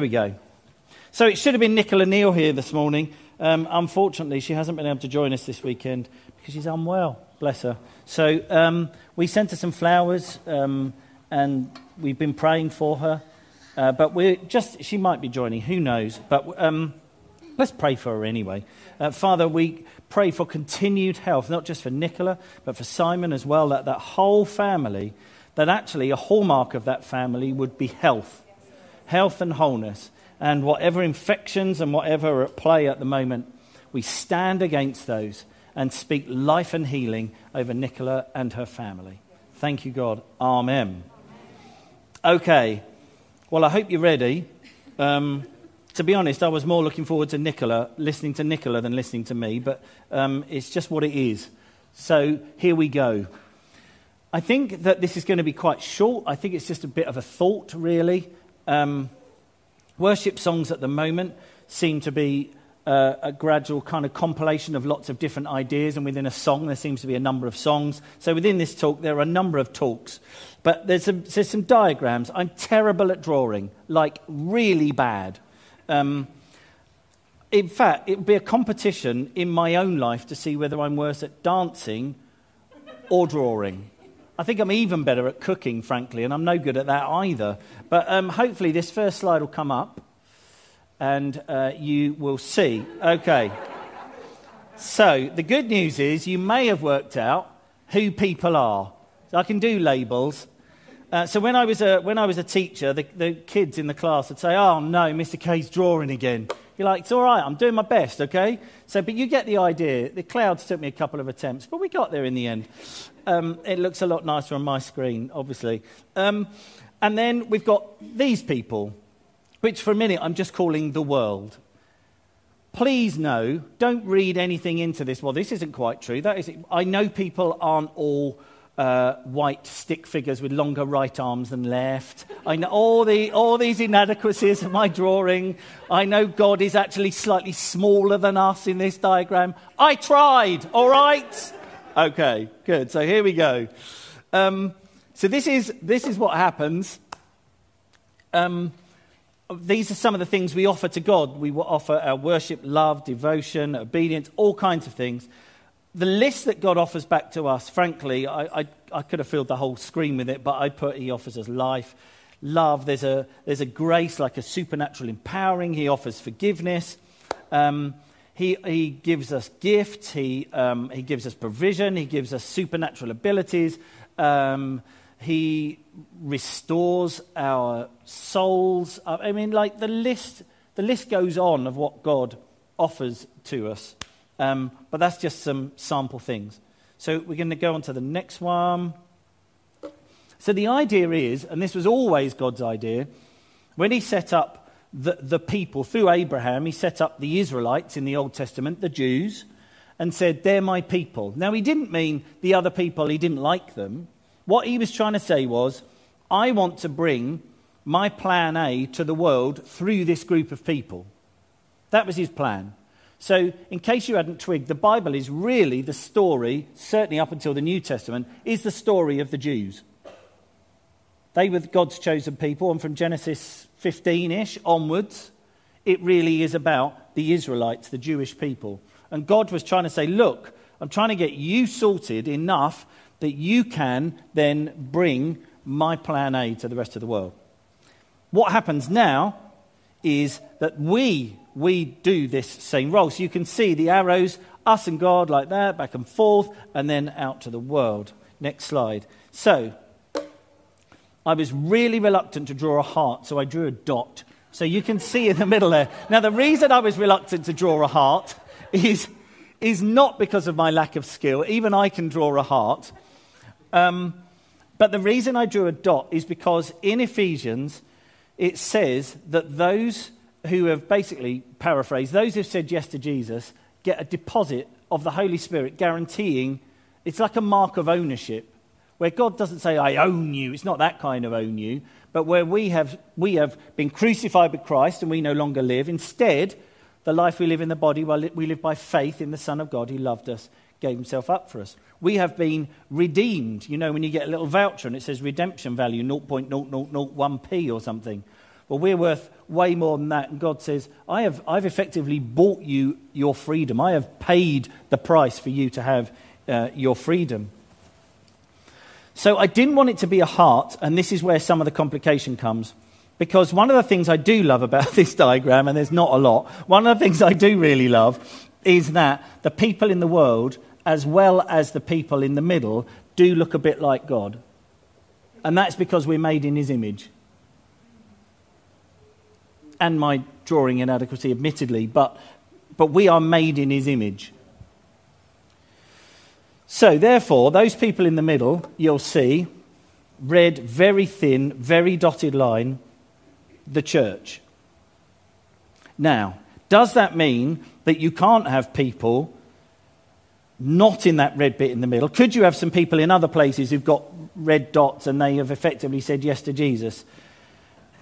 There we go. So it should have been Nicola Neal here this morning. Um, unfortunately, she hasn't been able to join us this weekend because she's unwell. Bless her. So um, we sent her some flowers um, and we've been praying for her. Uh, but we're just, she might be joining, who knows. But um, let's pray for her anyway. Uh, Father, we pray for continued health, not just for Nicola, but for Simon as well, that that whole family, that actually a hallmark of that family would be health, health and wholeness. And whatever infections and whatever are at play at the moment, we stand against those and speak life and healing over Nicola and her family. Thank you, God. Amen. Okay. Well, I hope you're ready. Um, to be honest, I was more looking forward to Nicola, listening to Nicola than listening to me, but um, it's just what it is. So here we go. I think that this is going to be quite short. I think it's just a bit of a thought, really. Um, worship songs at the moment seem to be uh, a gradual kind of compilation of lots of different ideas, and within a song, there seems to be a number of songs. So within this talk, there are a number of talks. But there's some, there's some diagrams. I'm terrible at drawing, like really bad. Um, in fact, it would be a competition in my own life to see whether I'm worse at dancing or drawing. I think I'm even better at cooking, frankly, and I'm no good at that either. But um, hopefully, this first slide will come up and uh, you will see. Okay. So, the good news is you may have worked out who people are. So I can do labels. Uh, so when I was a, when I was a teacher, the, the kids in the class would say, oh no, Mr. K's drawing again. You're like, it's all right, I'm doing my best, okay? So, but you get the idea. The clouds took me a couple of attempts, but we got there in the end. Um, it looks a lot nicer on my screen, obviously. Um, and then we've got these people, which for a minute I'm just calling the world. Please know, don't read anything into this. Well, this isn't quite true. That is, I know people aren't all uh, white stick figures with longer right arms than left. I know all, the, all these inadequacies of my drawing. I know God is actually slightly smaller than us in this diagram. I tried, all right? Okay, good. So here we go. Um, so this is, this is what happens. Um, these are some of the things we offer to God. We offer our worship, love, devotion, obedience, all kinds of things the list that God offers back to us, frankly, I, I, I, could have filled the whole screen with it, but I put He offers us life, love. There's a, there's a grace like a supernatural empowering. He offers forgiveness. Um, he, he gives us gifts. He, um, he gives us provision. He gives us supernatural abilities. Um, he restores our souls. I mean, like the list, the list goes on of what God offers to us. Um, but that's just some sample things. So we're going to go on to the next one. So the idea is, and this was always God's idea, when he set up the, the people through Abraham, he set up the Israelites in the Old Testament, the Jews, and said, They're my people. Now, he didn't mean the other people, he didn't like them. What he was trying to say was, I want to bring my plan A to the world through this group of people. That was his plan. So, in case you hadn't twigged, the Bible is really the story, certainly up until the New Testament, is the story of the Jews. They were God's chosen people, and from Genesis 15 ish onwards, it really is about the Israelites, the Jewish people. And God was trying to say, Look, I'm trying to get you sorted enough that you can then bring my plan A to the rest of the world. What happens now is that we we do this same role. So you can see the arrows, us and God, like that, back and forth, and then out to the world. Next slide. So, I was really reluctant to draw a heart, so I drew a dot. So you can see in the middle there. Now, the reason I was reluctant to draw a heart is, is not because of my lack of skill. Even I can draw a heart. Um, but the reason I drew a dot is because in Ephesians, it says that those who have basically paraphrased, those who've said yes to Jesus get a deposit of the Holy Spirit guaranteeing it's like a mark of ownership where God doesn't say, I own you. It's not that kind of own you, but where we have, we have been crucified with Christ and we no longer live. Instead, the life we live in the body, well, we live by faith in the Son of God who loved us, gave himself up for us. We have been redeemed. You know, when you get a little voucher and it says redemption value 0.0001p or something. well, we're worth way more than that. And God says, I have, I've effectively bought you your freedom. I have paid the price for you to have uh, your freedom. So I didn't want it to be a heart, and this is where some of the complication comes. Because one of the things I do love about this diagram, and there's not a lot, one of the things I do really love is that the people in the world, as well as the people in the middle, do look a bit like God. And that's because we're made in his image. And my drawing inadequacy, admittedly, but, but we are made in his image. So, therefore, those people in the middle, you'll see, red, very thin, very dotted line, the church. Now, does that mean that you can't have people not in that red bit in the middle? Could you have some people in other places who've got red dots and they have effectively said yes to Jesus,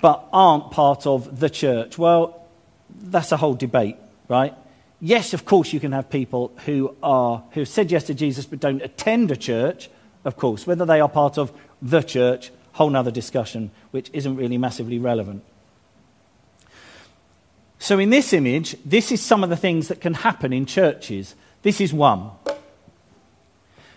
but aren't part of the church? Well, that's a whole debate, right? Yes, of course, you can have people who are who have said yes to Jesus but don't attend a church. Of course, whether they are part of the church, whole other discussion, which isn't really massively relevant. So, in this image, this is some of the things that can happen in churches. This is one.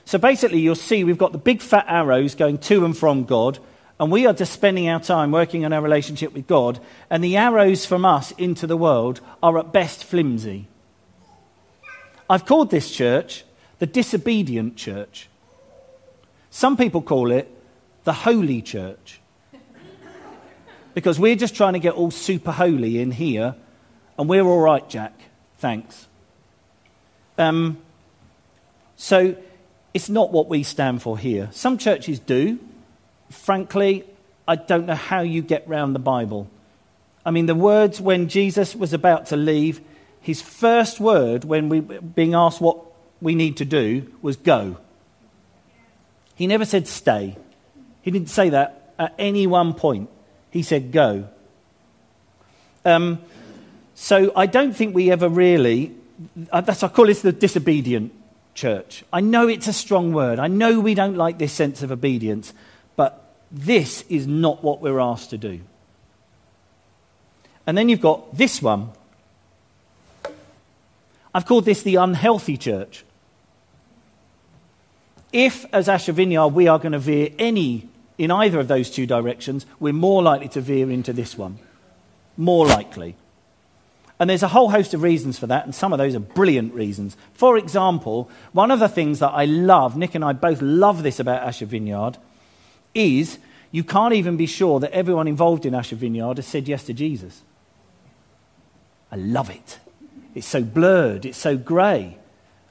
So, basically, you'll see we've got the big fat arrows going to and from God, and we are just spending our time working on our relationship with God, and the arrows from us into the world are at best flimsy. I've called this church the disobedient church. Some people call it the holy church. because we're just trying to get all super holy in here and we're all right, Jack. Thanks. Um, so it's not what we stand for here. Some churches do. Frankly, I don't know how you get round the Bible. I mean, the words when Jesus was about to leave, his first word when we being asked what we need to do was go. He never said stay. He didn't say that at any one point. He said go. Um, so I don't think we ever really, uh, that's, I call this the disobedient church. I know it's a strong word. I know we don't like this sense of obedience, but this is not what we're asked to do. And then you've got this one. I've called this the unhealthy church. If, as Ashford Vineyard, we are going to veer any in either of those two directions, we're more likely to veer into this one. More likely. And there's a whole host of reasons for that, and some of those are brilliant reasons. For example, one of the things that I love, Nick and I both love this about Ashford Vineyard, is you can't even be sure that everyone involved in Ashford Vineyard has said yes to Jesus. I love it. It's so blurred, it's so grey.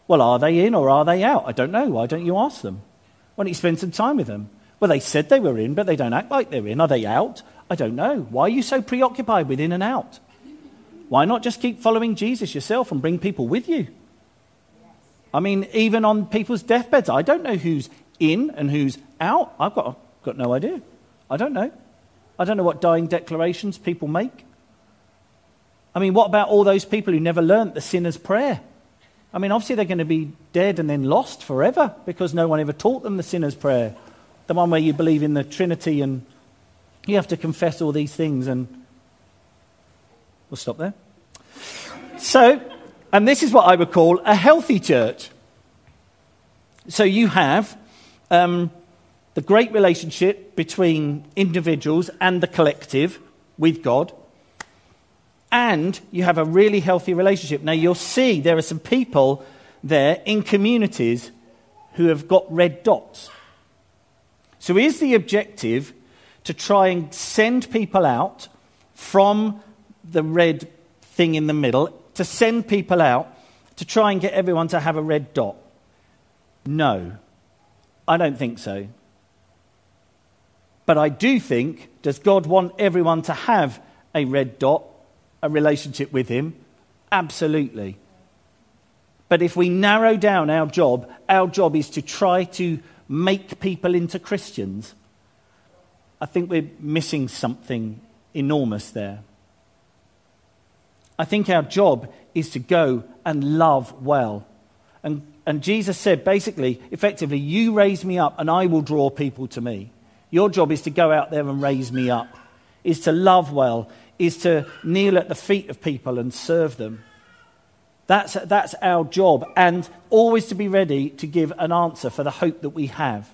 Well, are they in or are they out? I don't know. Why don't you ask them? Why don't you spend some time with them? Well, they said they were in, but they don't act like they're in. Are they out? I don't know. Why are you so preoccupied with in and out? Why not just keep following Jesus yourself and bring people with you? I mean, even on people's deathbeds, I don't know who's in and who's out. I've got, got no idea. I don't know. I don't know what dying declarations people make. I mean, what about all those people who never learnt the sinner's prayer? I mean, obviously they're going to be dead and then lost forever because no one ever taught them the sinner's prayer. The one where you believe in the Trinity and you have to confess all these things and We'll stop there. So, and this is what I would call a healthy church. So you have um, the great relationship between individuals and the collective with God, and you have a really healthy relationship. Now, you'll see there are some people there in communities who have got red dots. So, is the objective to try and send people out from the red thing in the middle to send people out to try and get everyone to have a red dot? No, I don't think so. But I do think, does God want everyone to have a red dot, a relationship with Him? Absolutely. But if we narrow down our job, our job is to try to make people into Christians. I think we're missing something enormous there. I think our job is to go and love well. And, and Jesus said, basically, effectively, you raise me up and I will draw people to me. Your job is to go out there and raise me up. is to love well, is to kneel at the feet of people and serve them. That's, that's our job, and always to be ready to give an answer for the hope that we have.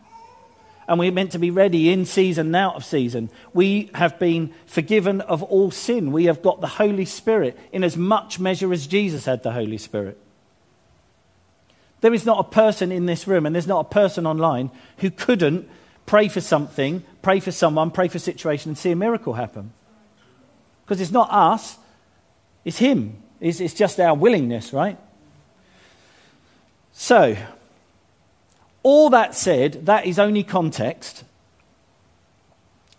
And we're meant to be ready in season and out of season. We have been forgiven of all sin. We have got the Holy Spirit in as much measure as Jesus had the Holy Spirit. There is not a person in this room, and there's not a person online who couldn't pray for something, pray for someone, pray for a situation, and see a miracle happen. Because it's not us, it's Him. It's, it's just our willingness, right? So, all that said, that is only context.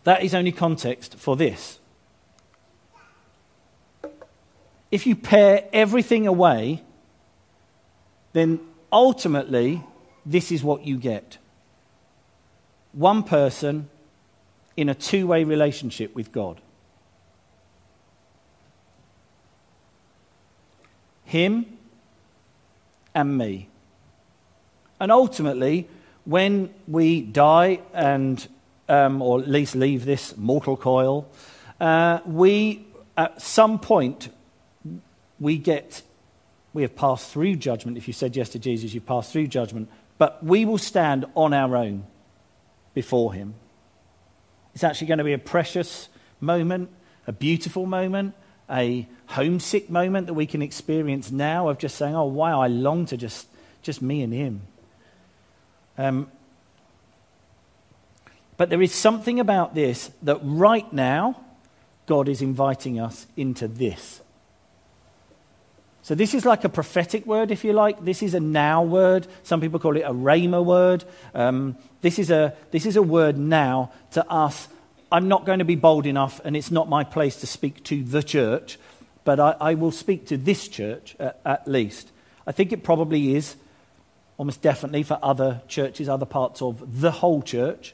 That is only context for this. If you pare everything away, then ultimately, this is what you get one person in a two way relationship with God. Him and me. And ultimately, when we die and, um, or at least leave this mortal coil, uh, we, at some point, we get, we have passed through judgment. If you said yes to Jesus, you've passed through judgment. But we will stand on our own before Him. It's actually going to be a precious moment, a beautiful moment, a homesick moment that we can experience now of just saying, oh, wow, I long to just, just me and Him. Um, but there is something about this that right now, God is inviting us into this. So, this is like a prophetic word, if you like. This is a now word. Some people call it a rhema word. Um, this, is a, this is a word now to us. I'm not going to be bold enough, and it's not my place to speak to the church, but I, I will speak to this church at, at least. I think it probably is, almost definitely, for other churches, other parts of the whole church.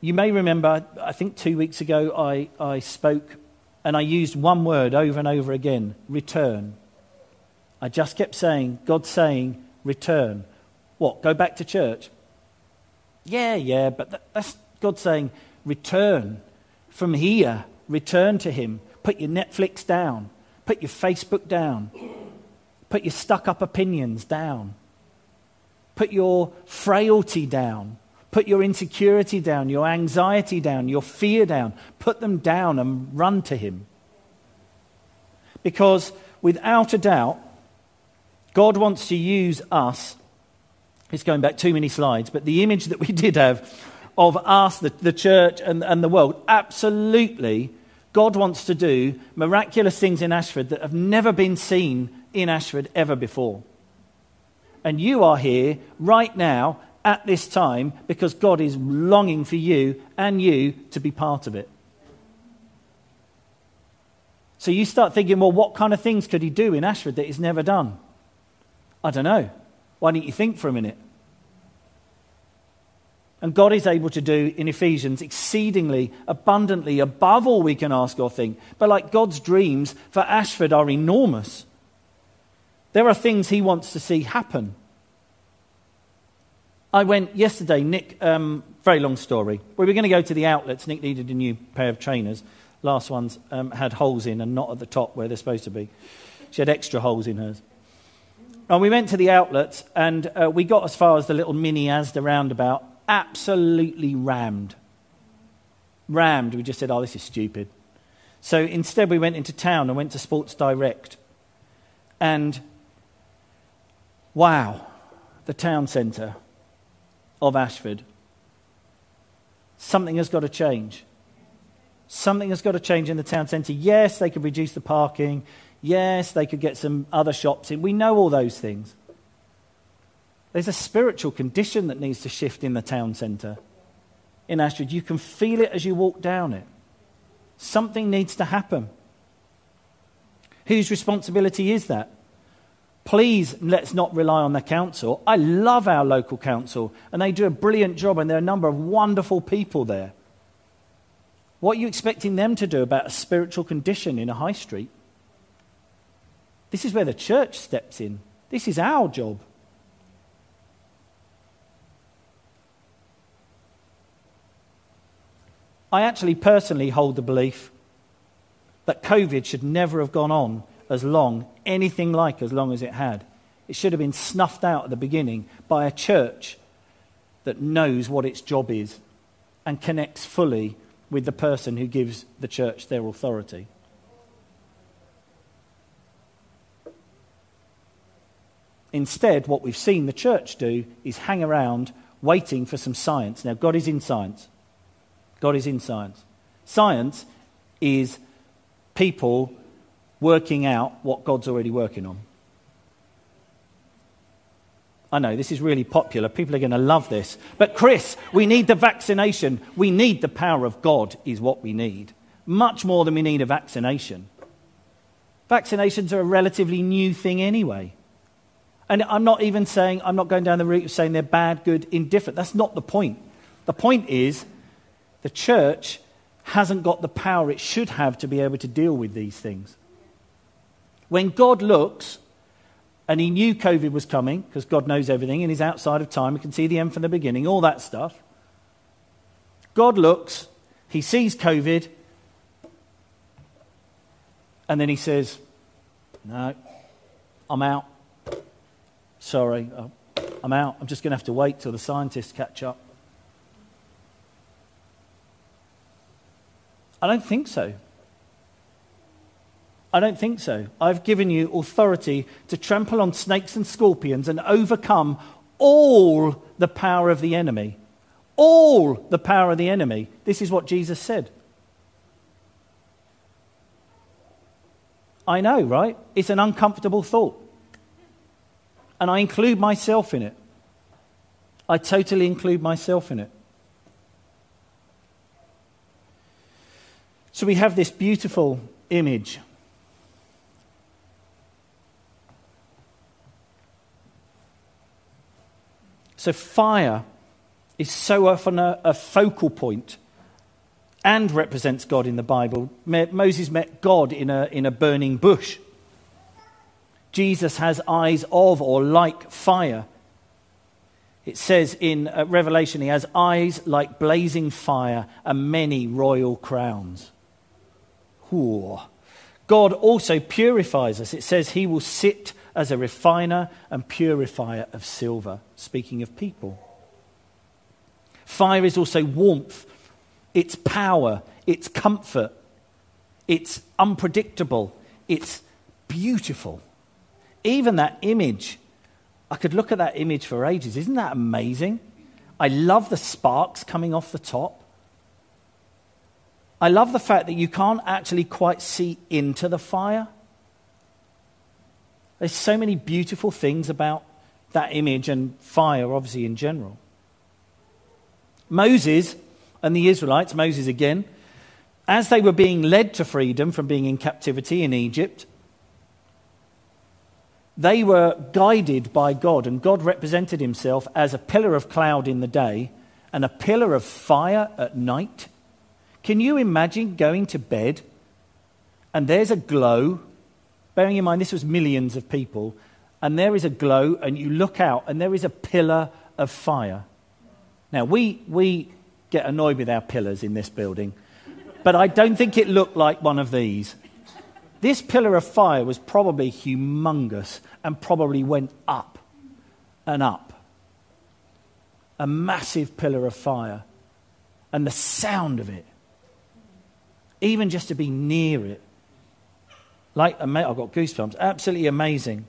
You may remember, I think two weeks ago, I, I spoke and I used one word over and over again return. I just kept saying, God saying, return. What, go back to church? Yeah, yeah, but that's God saying, return from here, return to Him. Put your Netflix down, put your Facebook down, put your stuck up opinions down, put your frailty down, Put your insecurity down, your anxiety down, your fear down. Put them down and run to Him. Because without a doubt, God wants to use us. It's going back too many slides, but the image that we did have of us, the, the church, and, and the world, absolutely, God wants to do miraculous things in Ashford that have never been seen in Ashford ever before. And you are here right now at this time because God is longing for you and you to be part of it. So you start thinking, well, what kind of things could he do in Ashford that he's never done? I don't know. Why don't you think for a minute? And God is able to do in Ephesians exceedingly, abundantly, above all we can ask or think. But like God's dreams for Ashford are enormous. There are things he wants to see happen. I went yesterday, Nick, um, very long story. We were going to go to the outlets. Nick needed a new pair of trainers. Last ones um, had holes in and not at the top where they're supposed to be. She had extra holes in hers. And we went to the outlets and uh, we got as far as the little mini Asda roundabout, absolutely rammed. Rammed. We just said, oh, this is stupid. So instead, we went into town and went to Sports Direct. And wow, the town centre of Ashford. Something has got to change. Something has got to change in the town centre. Yes, they could reduce the parking. Yes, they could get some other shops in. We know all those things. There's a spiritual condition that needs to shift in the town centre in Ashford. You can feel it as you walk down it. Something needs to happen. Whose responsibility is that? Please let's not rely on the council. I love our local council, and they do a brilliant job, and there are a number of wonderful people there. What are you expecting them to do about a spiritual condition in a high street? This is where the church steps in. This is our job. I actually personally hold the belief that COVID should never have gone on as long, anything like as long as it had. It should have been snuffed out at the beginning by a church that knows what its job is and connects fully with the person who gives the church their authority. Instead, what we've seen the church do is hang around waiting for some science. Now, God is in science. God is in science. Science is people working out what God's already working on. I know this is really popular. People are going to love this. But, Chris, we need the vaccination. We need the power of God, is what we need. Much more than we need a vaccination. Vaccinations are a relatively new thing anyway. And I'm not even saying, I'm not going down the route of saying they're bad, good, indifferent. That's not the point. The point is, the church hasn't got the power it should have to be able to deal with these things. When God looks, and he knew COVID was coming, because God knows everything and he's outside of time, he can see the end from the beginning, all that stuff. God looks, he sees COVID, and then he says, No, I'm out. Sorry, uh, I'm out. I'm just going to have to wait till the scientists catch up. I don't think so. I don't think so. I've given you authority to trample on snakes and scorpions and overcome all the power of the enemy. All the power of the enemy. This is what Jesus said. I know, right? It's an uncomfortable thought and I include myself in it. I totally include myself in it. So we have this beautiful image. So fire is so often a, a, focal point and represents God in the Bible. Moses met God in a, in a burning bush. Jesus has eyes of or like fire. It says in uh, Revelation, he has eyes like blazing fire and many royal crowns. Ooh. God also purifies us. It says he will sit as a refiner and purifier of silver, speaking of people. Fire is also warmth, it's power, it's comfort, it's unpredictable, it's beautiful. Even that image, I could look at that image for ages. Isn't that amazing? I love the sparks coming off the top. I love the fact that you can't actually quite see into the fire. There's so many beautiful things about that image and fire, obviously, in general. Moses and the Israelites, Moses again, as they were being led to freedom from being in captivity in Egypt, they were guided by God, and God represented himself as a pillar of cloud in the day and a pillar of fire at night. Can you imagine going to bed and there's a glow? Bearing in mind, this was millions of people, and there is a glow, and you look out, and there is a pillar of fire. Now, we, we get annoyed with our pillars in this building, but I don't think it looked like one of these. This pillar of fire was probably humongous and probably went up and up. A massive pillar of fire. And the sound of it, even just to be near it, like I've got goosebumps, absolutely amazing.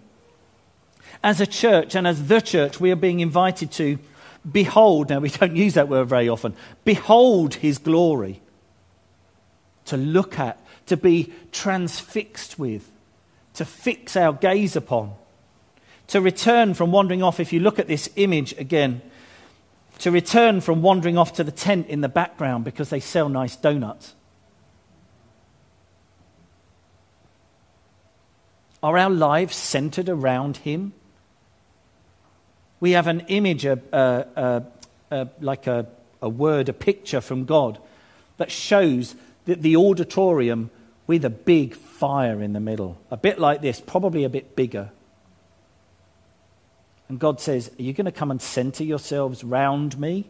As a church and as the church, we are being invited to behold, now we don't use that word very often, behold his glory, to look at, to be transfixed with, to fix our gaze upon to return from wandering off, if you look at this image again, to return from wandering off to the tent in the background because they sell nice donuts. Are our lives centered around Him? We have an image, a, a, a, like a, a word, a picture from God that shows the auditorium with a big fire in the middle. A bit like this, probably a bit bigger. And God says, Are you going to come and center yourselves round me?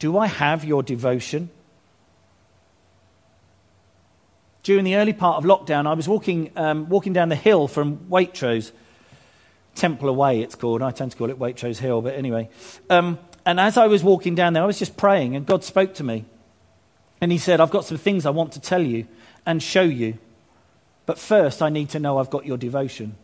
Do I have your devotion? During the early part of lockdown, I was walking, um, walking down the hill from Waitrose, Templar Way, it's called. I tend to call it Waitrose Hill, but anyway. Um, and as I was walking down there, I was just praying, and God spoke to me. And He said, I've got some things I want to tell you and show you. But first, I need to know I've got your devotion.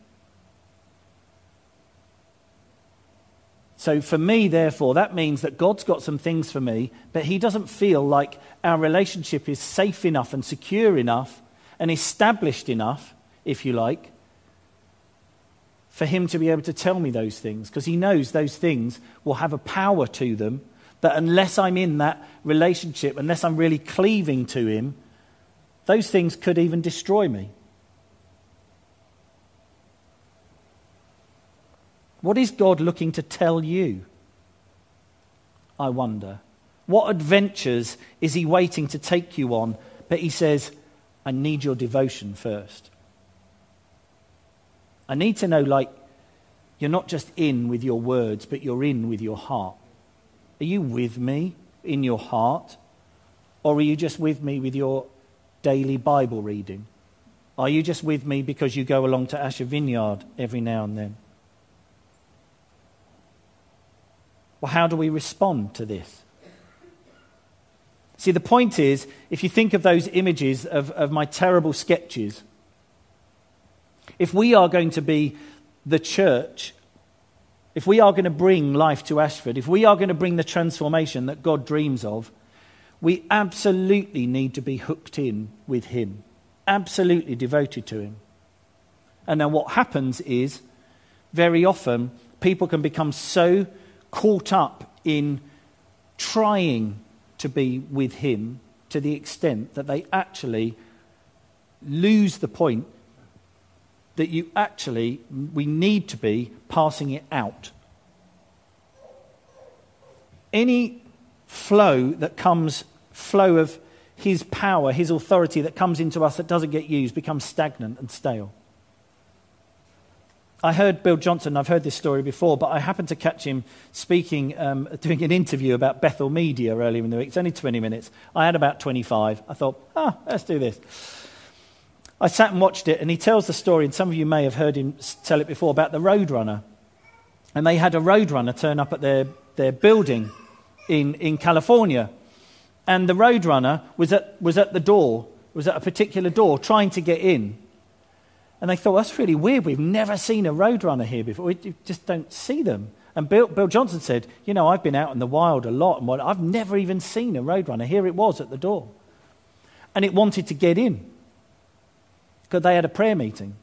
So, for me, therefore, that means that God's got some things for me, but He doesn't feel like our relationship is safe enough and secure enough and established enough, if you like, for Him to be able to tell me those things, because He knows those things will have a power to them that unless I'm in that relationship, unless I'm really cleaving to Him, those things could even destroy me. What is God looking to tell you? I wonder. What adventures is He waiting to take you on? But He says, I need your devotion first. I need to know, like, you're not just in with your words, but you're in with your heart. Are you with me in your heart? Or are you just with me with your daily Bible reading? Are you just with me because you go along to Ashford Vineyard every now and then? Well, how do we respond to this? See, the point is, if you think of those images of, of my terrible sketches, if we are going to be the church, if we are going to bring life to Ashford, if we are going to bring the transformation that God dreams of, we absolutely need to be hooked in with Him, absolutely devoted to Him. And now, what happens is, very often, people can become so caught up in trying to be with Him to the extent that they actually lose the point that you actually, we need to be passing it out. Any flow that comes, flow of His power, His authority that comes into us that doesn't get used becomes stagnant and stale. I heard Bill Johnson, I've heard this story before, but I happened to catch him speaking, um, doing an interview about Bethel Media earlier in the week. It's only 20 minutes. I had about 25. I thought, ah, let's do this. I sat and watched it, and he tells the story, and some of you may have heard him tell it before, about the Roadrunner. And they had a Roadrunner turn up at their, their building in, in California. And the Roadrunner was at, was at the door, was at a particular door, trying to get in. And they thought, that's really weird. We've never seen a roadrunner here before. We just don't see them. And Bill, Bill, Johnson said, You know, I've been out in the wild a lot, and I've never even seen a roadrunner. Here it was at the door. And it wanted to get in because they had a prayer meeting.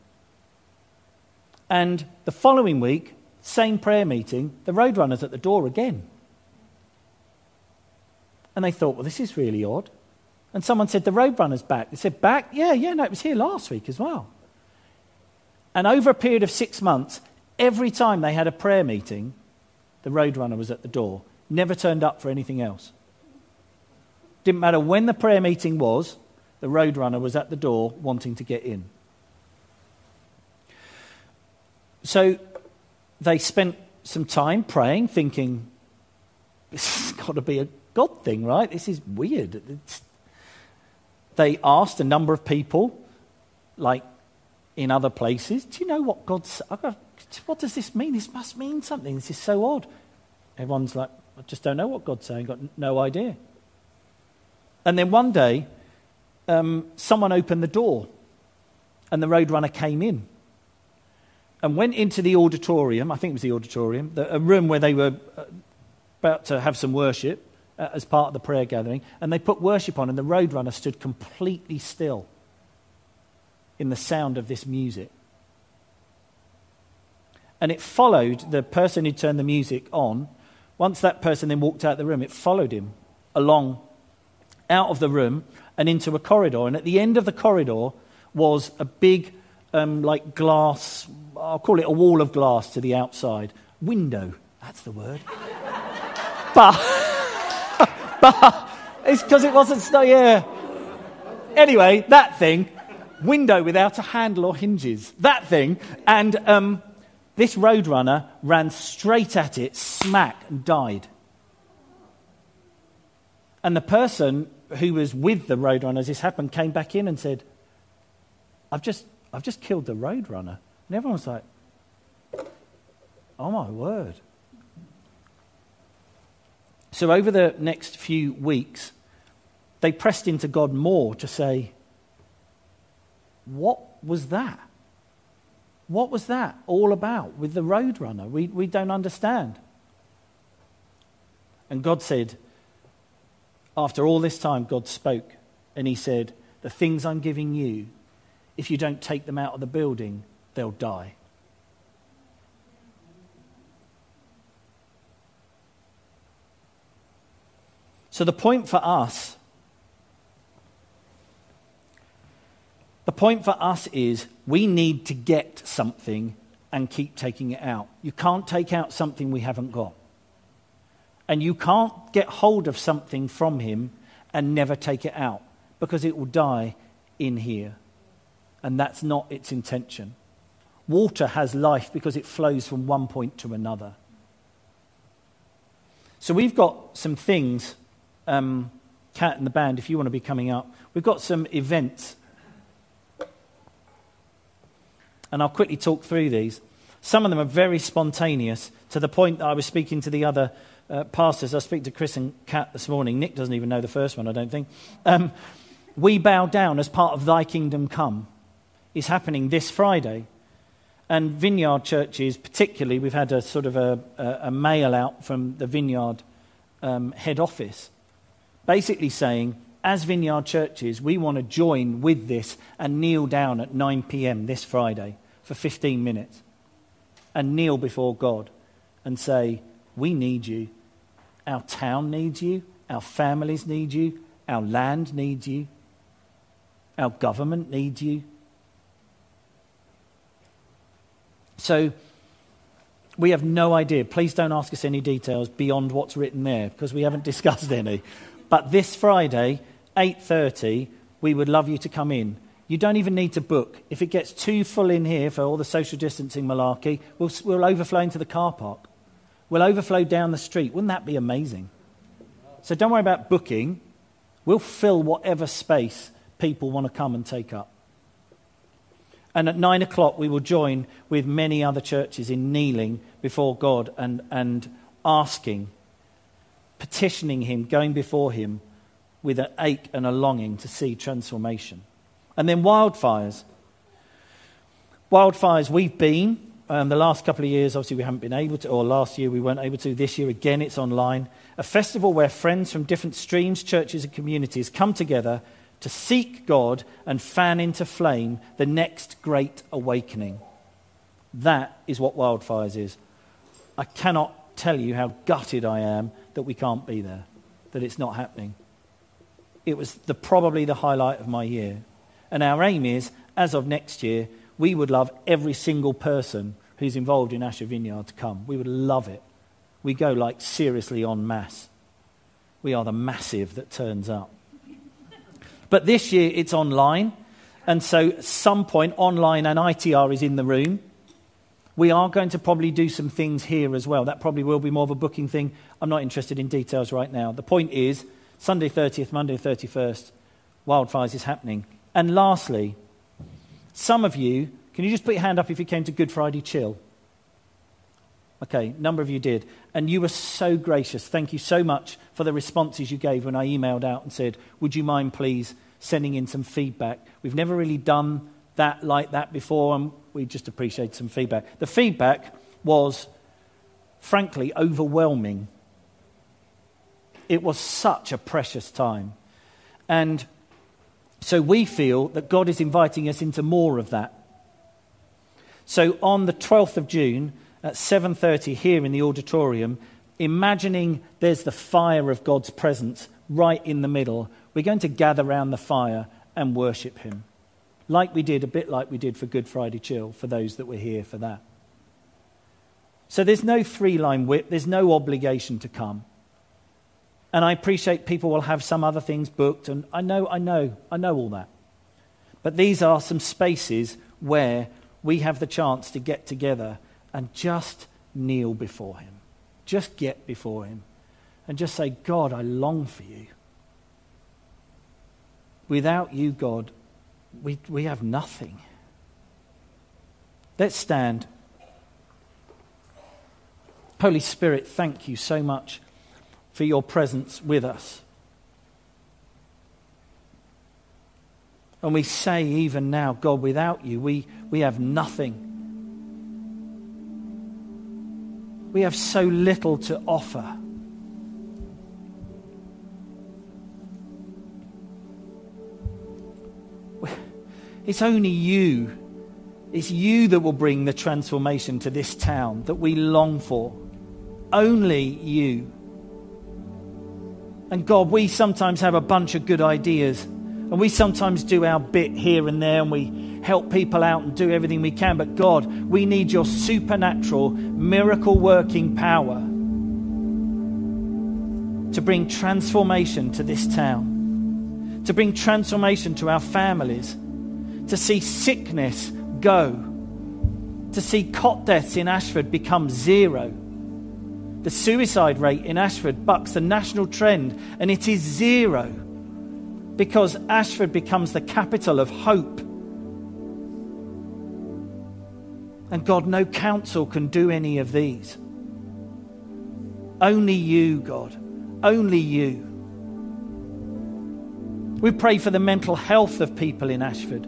And the following week, same prayer meeting, the roadrunner's at the door again. And they thought, Well, this is really odd. And someone said, The roadrunner's back. They said, Back? Yeah, yeah, no, it was here last week as well. And over a period of six months, every time they had a prayer meeting, the roadrunner was at the door, never turned up for anything else. Didn't matter when the prayer meeting was, the roadrunner was at the door wanting to get in. So they spent some time praying, thinking, this has got to be a God thing, right? This is weird. It's... They asked a number of people, like in other places. Do you know what God's. What does this mean? This must mean something. This is so odd. Everyone's like, I just don't know what God's saying, got no idea. And then one day, um, someone opened the door, and the roadrunner came in and went into the auditorium. I think it was the auditorium, the, a room where they were uh, about to have some worship uh, as part of the prayer gathering. And they put worship on, and the roadrunner stood completely still in the sound of this music. And it followed the person who turned the music on. Once that person then walked out of the room, it followed him along out of the room and into a corridor. And at the end of the corridor was a big, um, like glass, I'll call it a wall of glass to the outside. Window, that's the word. but, but it's because it wasn't, snow, yeah. Anyway, that thing window without a handle or hinges. That thing. And um, this roadrunner ran straight at it, smack, and died. And the person who was with the roadrunner as this happened came back in and said, I've just, I've just killed the roadrunner. And everyone was like, oh my word. So over the next few weeks, they pressed into God more to say, what was that? What was that all about with the roadrunner? We, we don't understand. And God said, after all this time, God spoke and he said, The things I'm giving you, if you don't take them out of the building, they'll die. So the point for us, the point for us is we need to get something and keep taking it out. You can't take out something we haven't got. And you can't get hold of something from him and never take it out because it will die in here. And that's not its intention. Water has life because it flows from one point to another. So we've got some things, um, Cat and the band, if you want to be coming up, we've got some events. And I'll quickly talk through these. Some of them are very spontaneous to the point that I was speaking to the other uh, pastors. I speak to Chris and Kat this morning. Nick doesn't even know the first one, I don't think. Um, we bow down as part of Thy Kingdom Come is happening this Friday. And vineyard churches, particularly, we've had a sort of a, a, a mail out from the vineyard um, head office, basically saying, as vineyard churches, we want to join with this and kneel down at 9 p.m. this Friday for 15 minutes and kneel before God and say, We need you. Our town needs you. Our families need you. Our land needs you. Our government needs you. So, we have no idea. Please don't ask us any details beyond what's written there because we haven't discussed any. But this Friday, 8:30, we would love you to come in. You don't even need to book. If it gets too full in here for all the social distancing malarkey, we'll, we'll overflow into the car park will overflow down the street. Wouldn't that be amazing? So don't worry about booking. We'll fill whatever space people want to come and take up. And at nine o'clock, we will join with many other churches in kneeling before God and, and asking, petitioning Him, going before Him with an ache and a longing to see transformation. And then wildfires. Wildfires, we've been, um, the last couple of years, obviously, we haven't been able to, or last year we weren't able to. This year, again, it's online. A festival where friends from different streams, churches, and communities come together to seek God and fan into flame the next great awakening. That is what Wildfires is. I cannot tell you how gutted I am that we can't be there, that it's not happening. It was the, probably the highlight of my year. And our aim is, as of next year, we would love every single person who's involved in Ashford Vineyard to come. We would love it. We go like seriously en masse. We are the massive that turns up. But this year it's online, and so at some point online and ITR is in the room. We are going to probably do some things here as well. That probably will be more of a booking thing. I'm not interested in details right now. The point is Sunday 30th, Monday 31st, wildfires is happening. And lastly, some of you, can you just put your hand up if you came to Good Friday Chill? Okay, number of you did. And you were so gracious. Thank you so much for the responses you gave when I emailed out and said, Would you mind please sending in some feedback? We've never really done that like that before, and we just appreciate some feedback. The feedback was, frankly, overwhelming. It was such a precious time. And so we feel that God is inviting us into more of that. So on the 12th of June at 7:30 here in the auditorium, imagining there's the fire of God's presence right in the middle, we're going to gather around the fire and worship him. Like we did a bit like we did for Good Friday Chill for those that were here for that. So there's no three-line whip, there's no obligation to come. And I appreciate people will have some other things booked, and I know, I know, I know all that. But these are some spaces where we have the chance to get together and just kneel before Him. Just get before Him and just say, God, I long for you. without you, God, we, we have nothing. Let's stand. Holy Spirit, thank you so much for your presence with us. And we say, even now, God, without you, we, we have nothing. We have so little to offer. It's only you. It's you that will bring the transformation to this town that we long for. Only you. And God, we sometimes have a bunch of good ideas, and we sometimes do our bit here and there, and we help people out and do everything we can. But God, we need your supernatural, miracle working power to bring transformation to this town, to bring transformation to our families to see sickness go, to see cot deaths in Ashford become zero. The suicide rate in Ashford bucks the national trend, and it is zero because Ashford becomes the capital of hope. And God, no council can do any of these. Only you, God. Only you. We pray for the mental health of people in Ashford.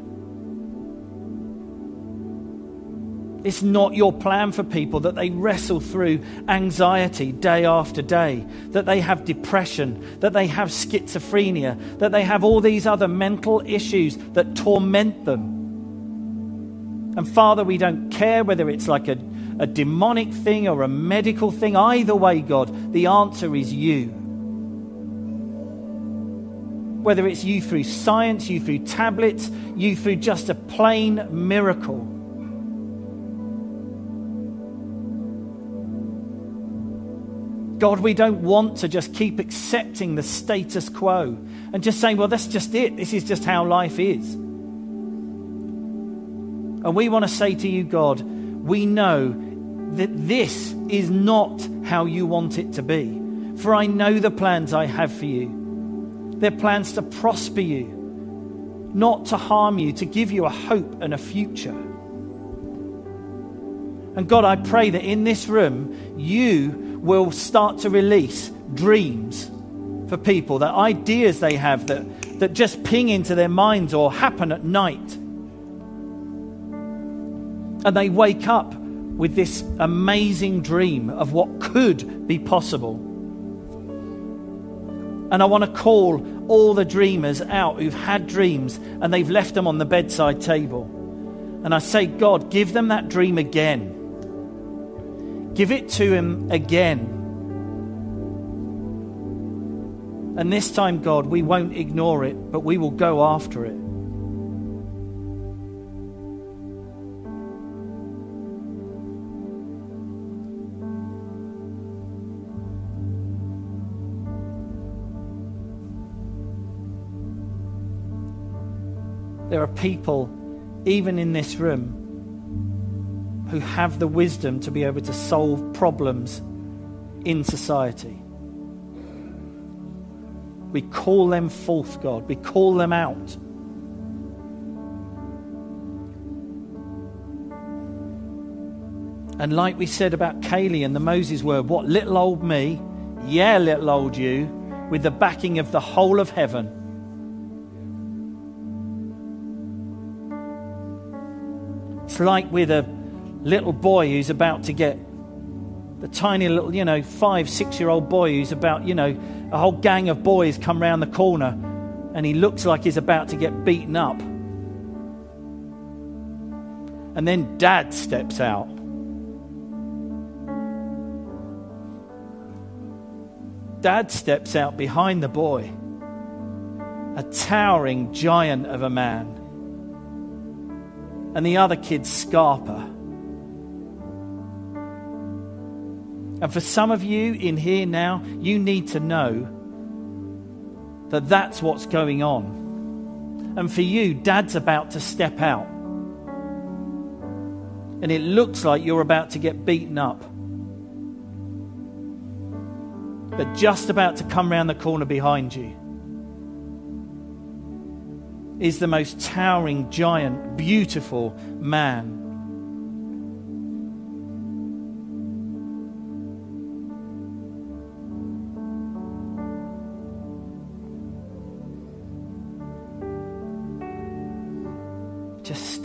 It's not your plan for people that they wrestle through anxiety day after day, that they have depression, that they have schizophrenia, that they have all these other mental issues that torment them. And Father, we don't care whether it's like a, a demonic thing or a medical thing. Either way, God, the answer is you. Whether it's you through science, you through tablets, you through just a plain miracle. God, we don't want to just keep accepting the status quo and just saying, well, that's just it. This is just how life is. And we want to say to you, God, we know that this is not how you want it to be. For I know the plans I have for you. They're plans to prosper you, not to harm you, to give you a hope and a future. And God, I pray that in this room, you will start to release dreams for people, that ideas they have that, that just ping into their minds or happen at night. And they wake up with this amazing dream of what could be possible. And I want to call all the dreamers out who've had dreams and they've left them on the bedside table. And I say, God, give them that dream again. Give it to him again. And this time, God, we won't ignore it, but we will go after it. There are people, even in this room, who have the wisdom to be able to solve problems in society. We call them forth, God. We call them out. And like we said about Kaylee and the Moses word, what little old me, yeah, little old you, with the backing of the whole of heaven. It's like with a little boy who's about to get the tiny little, you know, five, six year old boy who's about, you know, a whole gang of boys come round the corner and he looks like he's about to get beaten up. And then dad steps out. Dad steps out behind the boy, a towering giant of a man. And the other kid's Scarper And for some of you in here now, you need to know that that's what's going on. And for you, dad's about to step out. And it looks like you're about to get beaten up. But just about to come round the corner behind you. is the most towering, giant, beautiful man.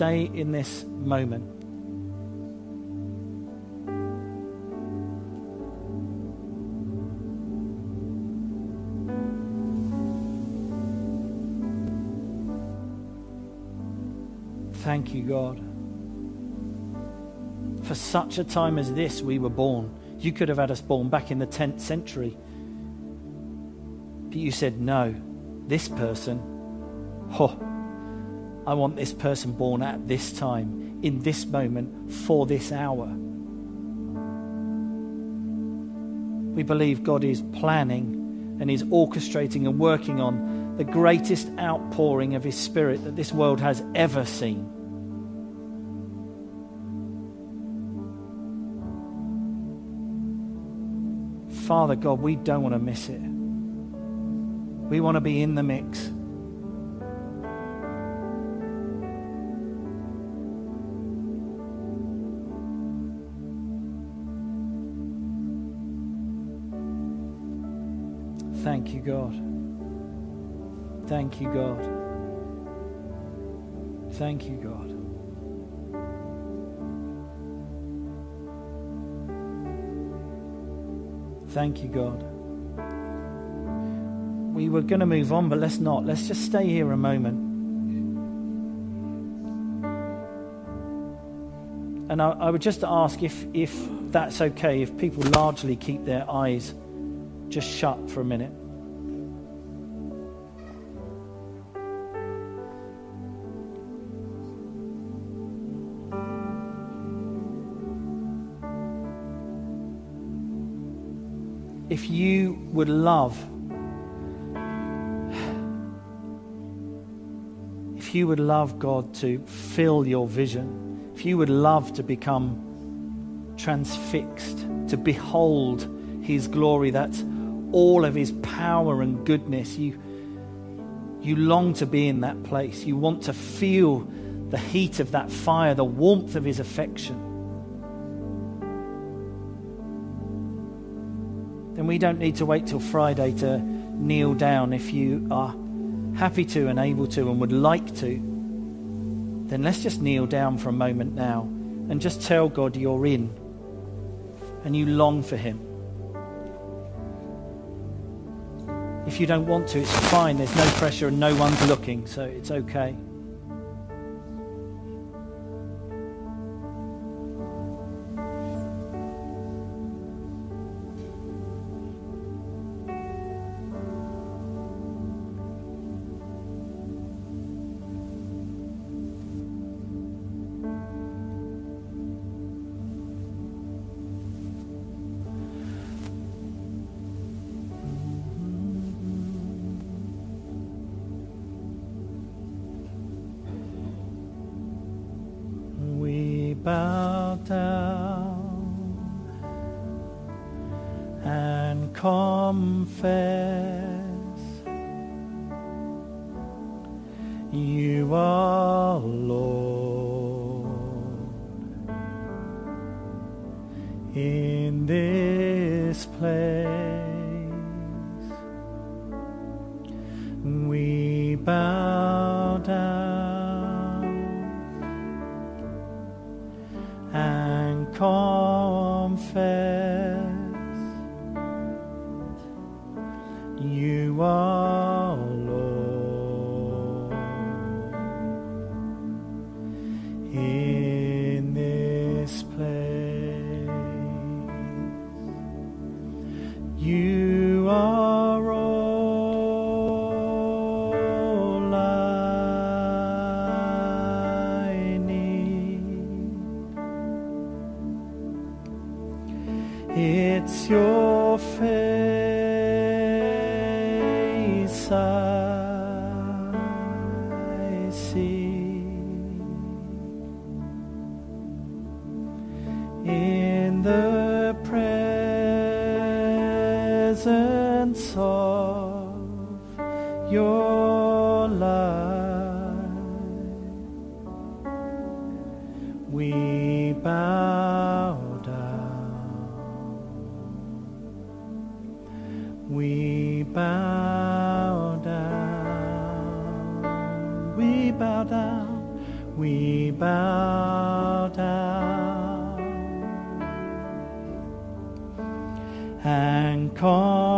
Stay in this moment. Thank you, God. For such a time as this, we were born. You could have had us born back in the 10th century. But you said, no, this person, oh, I want this person born at this time, in this moment, for this hour. We believe God is planning and is orchestrating and working on the greatest outpouring of His Spirit that this world has ever seen. Father God, we don't want to miss it. We want to be in the mix. Thank you, God. Thank you, God. Thank you, God. Thank you, God. We were going to move on, but let's not. Let's just stay here a moment. And I, I would just ask if, if that's okay, if people largely keep their eyes just shut for a minute. If you would love, if you would love God to fill your vision, if you would love to become transfixed, to behold His glory, that's all of His power and goodness, you, you long to be in that place. You want to feel the heat of that fire, the warmth of His affection. Then we don't need to wait till Friday to kneel down. If you are happy to and able to and would like to, then let's just kneel down for a moment now and just tell God you're in and you long for Him. If you don't want to, it's fine. There's no pressure and no one's looking, so it's okay. Confess you are Lord in this place. Bow down. We bow down. And confess.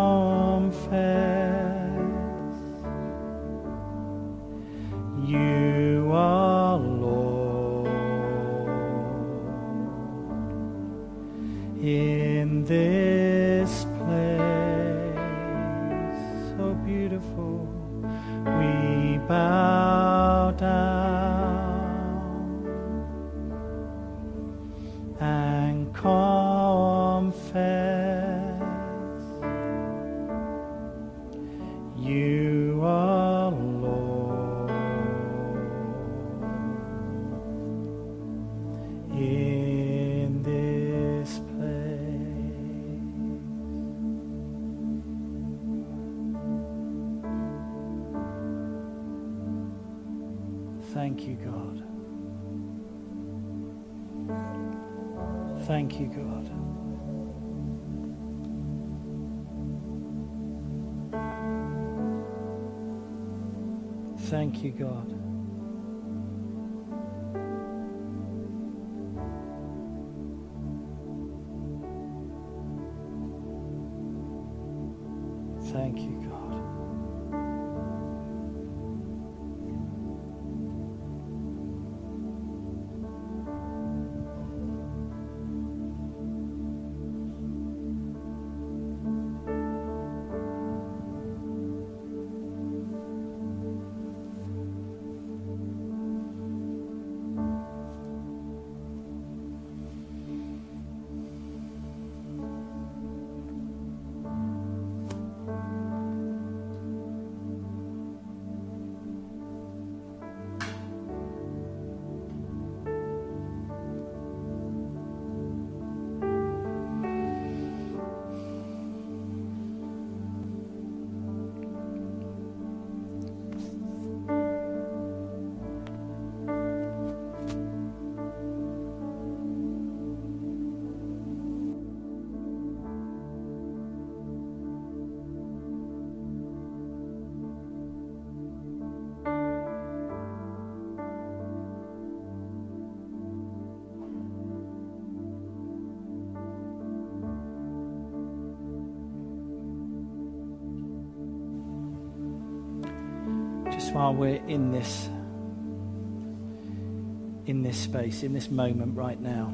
While we're in this in this space, in this moment right now.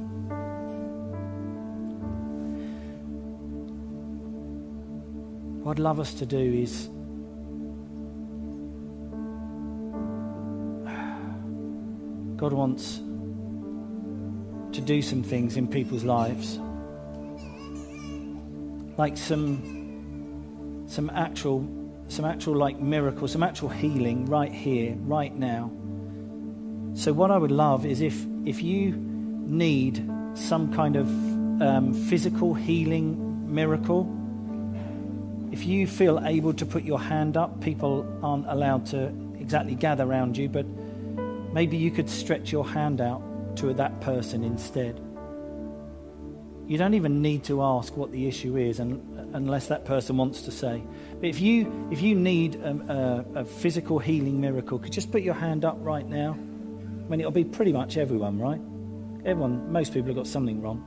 What I'd love us to do is God wants to do some things in people's lives. Like some some actual some actual like miracle, some actual healing right here, right now. So what I would love is if if you need some kind of um, physical healing miracle, if you feel able to put your hand up, people aren't allowed to exactly gather around you, but maybe you could stretch your hand out to that person instead. You don't even need to ask what the issue is and, unless that person wants to say. But if you, if you need a, a, a physical healing miracle, could just put your hand up right now? I mean, it'll be pretty much everyone, right? Everyone, most people have got something wrong.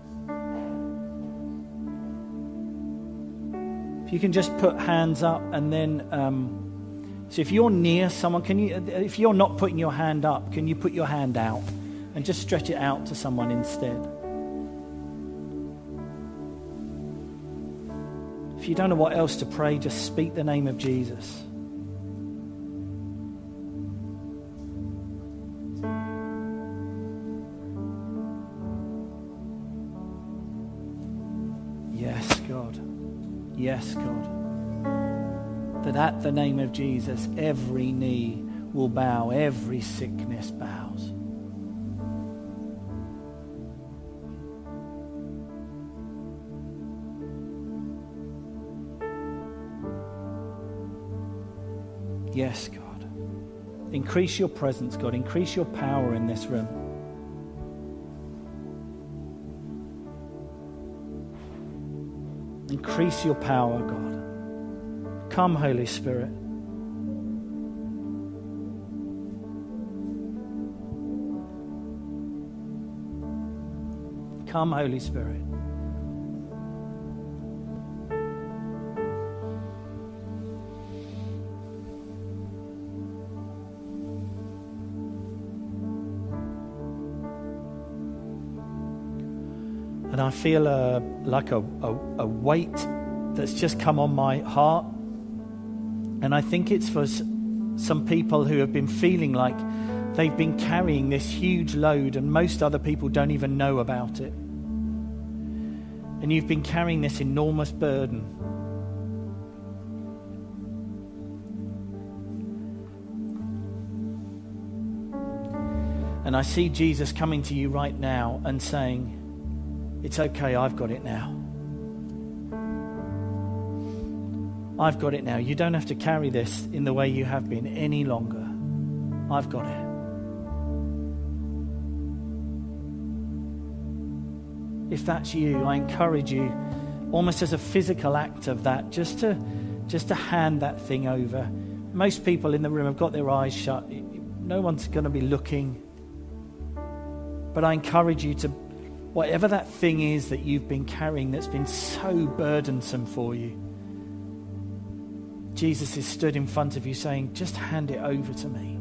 If you can just put hands up and then, um, so if you're near someone, can you, if you're not putting your hand up, can you put your hand out and just stretch it out to someone instead? If you don't know what else to pray, just speak the name of Jesus. Yes, God. Yes, God. That at the name of Jesus, every knee will bow, every sickness bows. Yes, God. Increase your presence, God. Increase your power in this room. Increase your power, God. Come, Holy Spirit. Come, Holy Spirit. I feel a, like a, a, a weight that's just come on my heart. And I think it's for some people who have been feeling like they've been carrying this huge load, and most other people don't even know about it. And you've been carrying this enormous burden. And I see Jesus coming to you right now and saying, it's okay, I've got it now. I've got it now. You don't have to carry this in the way you have been any longer. I've got it. If that's you, I encourage you, almost as a physical act of that, just to, just to hand that thing over. Most people in the room have got their eyes shut. No one's going to be looking. But I encourage you to whatever that thing is that you've been carrying that's been so burdensome for you, Jesus is stood in front of you saying, Just hand it over to me.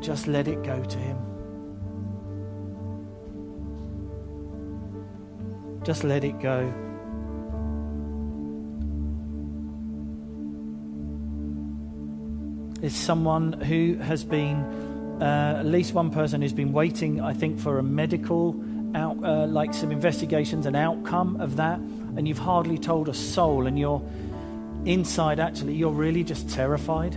Just let it go to Him. Just let it go. Is someone who has been, uh, at least one person who's been waiting, I think, for a medical, out, uh, like some investigations, an outcome of that, and you've hardly told a soul, and you're inside, actually, you're really just terrified.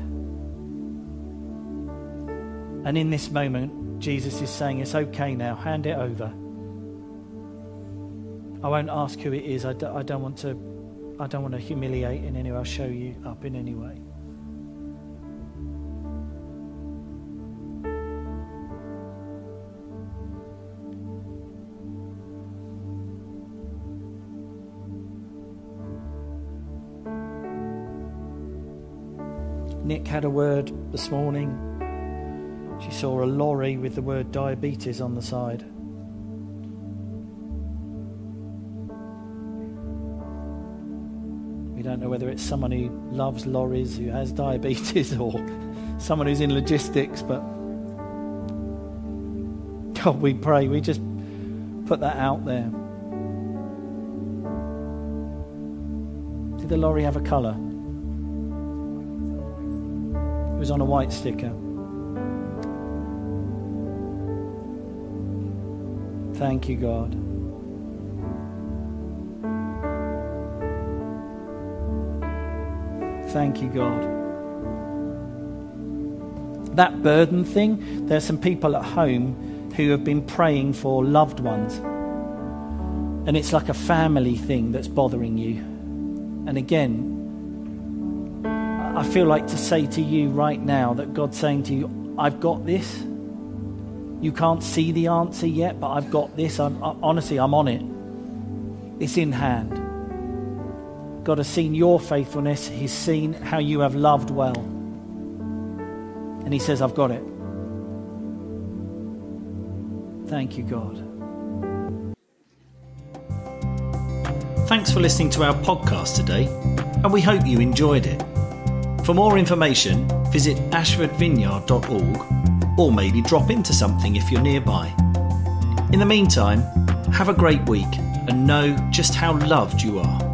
And in this moment, Jesus is saying, It's okay now, hand it over. I won't ask who it is. I d- I don't want to. I don't want to humiliate in any way. I'll show you up in any way. Had a word this morning. She saw a lorry with the word diabetes on the side. We don't know whether it's someone who loves lorries, who has diabetes, or someone who's in logistics, but God, we pray. We just put that out there. Did the lorry have a colour? It was on a white sticker. Thank you, God. Thank you, God. That burden thing, there's some people at home who have been praying for loved ones. And it's like a family thing that's bothering you. And again, I feel like to say to you right now that God's saying to you, I've got this. You can't see the answer yet, but I've got this. I'm, I, honestly, I'm on it. It's in hand. God has seen your faithfulness, He's seen how you have loved well. And He says, I've got it. Thank you, God. Thanks for listening to our podcast today, and we hope you enjoyed it. For more information, visit ashfordvineyard.org or maybe drop into something if you're nearby. In the meantime, have a great week and know just how loved you are.